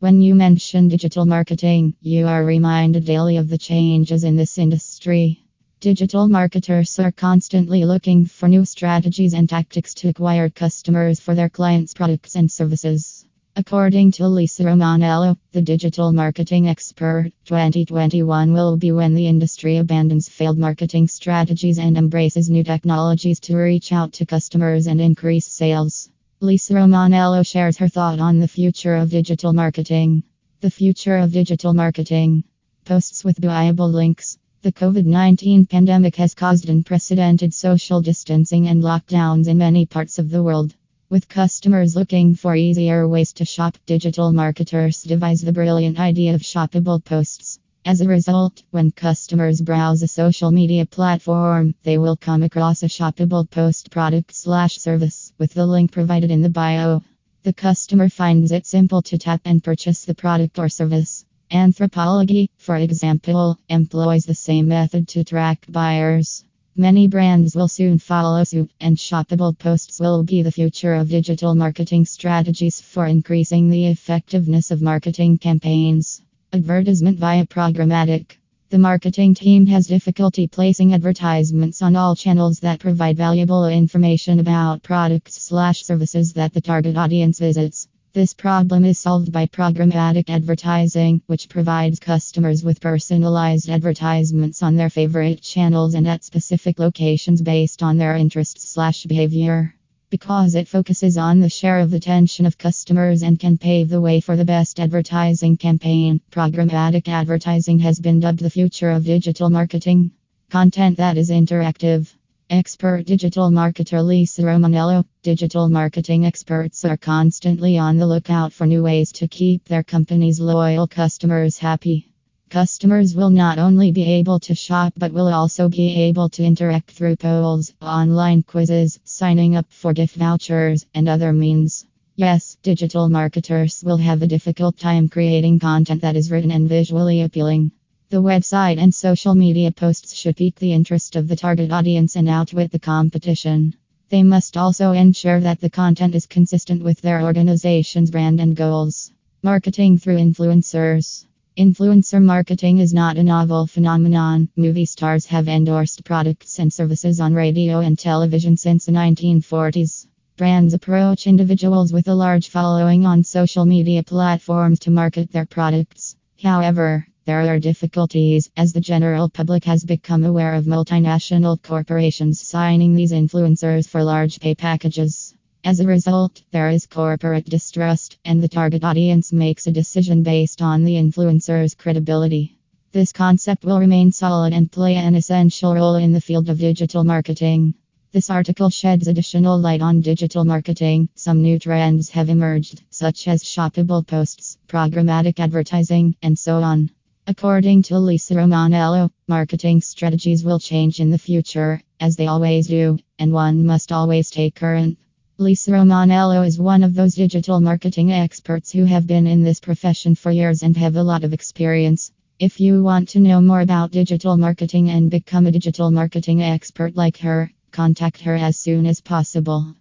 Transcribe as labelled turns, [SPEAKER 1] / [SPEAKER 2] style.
[SPEAKER 1] When you mention digital marketing, you are reminded daily of the changes in this industry. Digital marketers are constantly looking for new strategies and tactics to acquire customers for their clients' products and services. According to Lisa Romanello, the digital marketing expert, 2021 will be when the industry abandons failed marketing strategies and embraces new technologies to reach out to customers and increase sales. Lisa Romanello shares her thought on the future of digital marketing. The future of digital marketing. Posts with buyable links. The COVID 19 pandemic has caused unprecedented social distancing and lockdowns in many parts of the world. With customers looking for easier ways to shop, digital marketers devise the brilliant idea of shoppable posts. As a result, when customers browse a social media platform, they will come across a shoppable post product slash service with the link provided in the bio. The customer finds it simple to tap and purchase the product or service. Anthropologie, for example, employs the same method to track buyers. Many brands will soon follow suit, and shoppable posts will be the future of digital marketing strategies for increasing the effectiveness of marketing campaigns. Advertisement via programmatic. The marketing team has difficulty placing advertisements on all channels that provide valuable information about products slash services that the target audience visits. This problem is solved by programmatic advertising, which provides customers with personalized advertisements on their favorite channels and at specific locations based on their interests slash behavior. Because it focuses on the share of attention of customers and can pave the way for the best advertising campaign, programmatic advertising has been dubbed the future of digital marketing. Content that is interactive. Expert digital marketer Lisa Romanello. Digital marketing experts are constantly on the lookout for new ways to keep their company's loyal customers happy. Customers will not only be able to shop but will also be able to interact through polls, online quizzes, signing up for gift vouchers, and other means. Yes, digital marketers will have a difficult time creating content that is written and visually appealing. The website and social media posts should pique the interest of the target audience and outwit the competition. They must also ensure that the content is consistent with their organization's brand and goals. Marketing through influencers. Influencer marketing is not a novel phenomenon. Movie stars have endorsed products and services on radio and television since the 1940s. Brands approach individuals with a large following on social media platforms to market their products. However, there are difficulties as the general public has become aware of multinational corporations signing these influencers for large pay packages. As a result, there is corporate distrust, and the target audience makes a decision based on the influencer's credibility. This concept will remain solid and play an essential role in the field of digital marketing. This article sheds additional light on digital marketing. Some new trends have emerged, such as shoppable posts, programmatic advertising, and so on. According to Lisa Romanello, marketing strategies will change in the future, as they always do, and one must always stay current. Lisa Romanello is one of those digital marketing experts who have been in this profession for years and have a lot of experience. If you want to know more about digital marketing and become a digital marketing expert like her, contact her as soon as possible.